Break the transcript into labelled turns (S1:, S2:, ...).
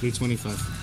S1: 325.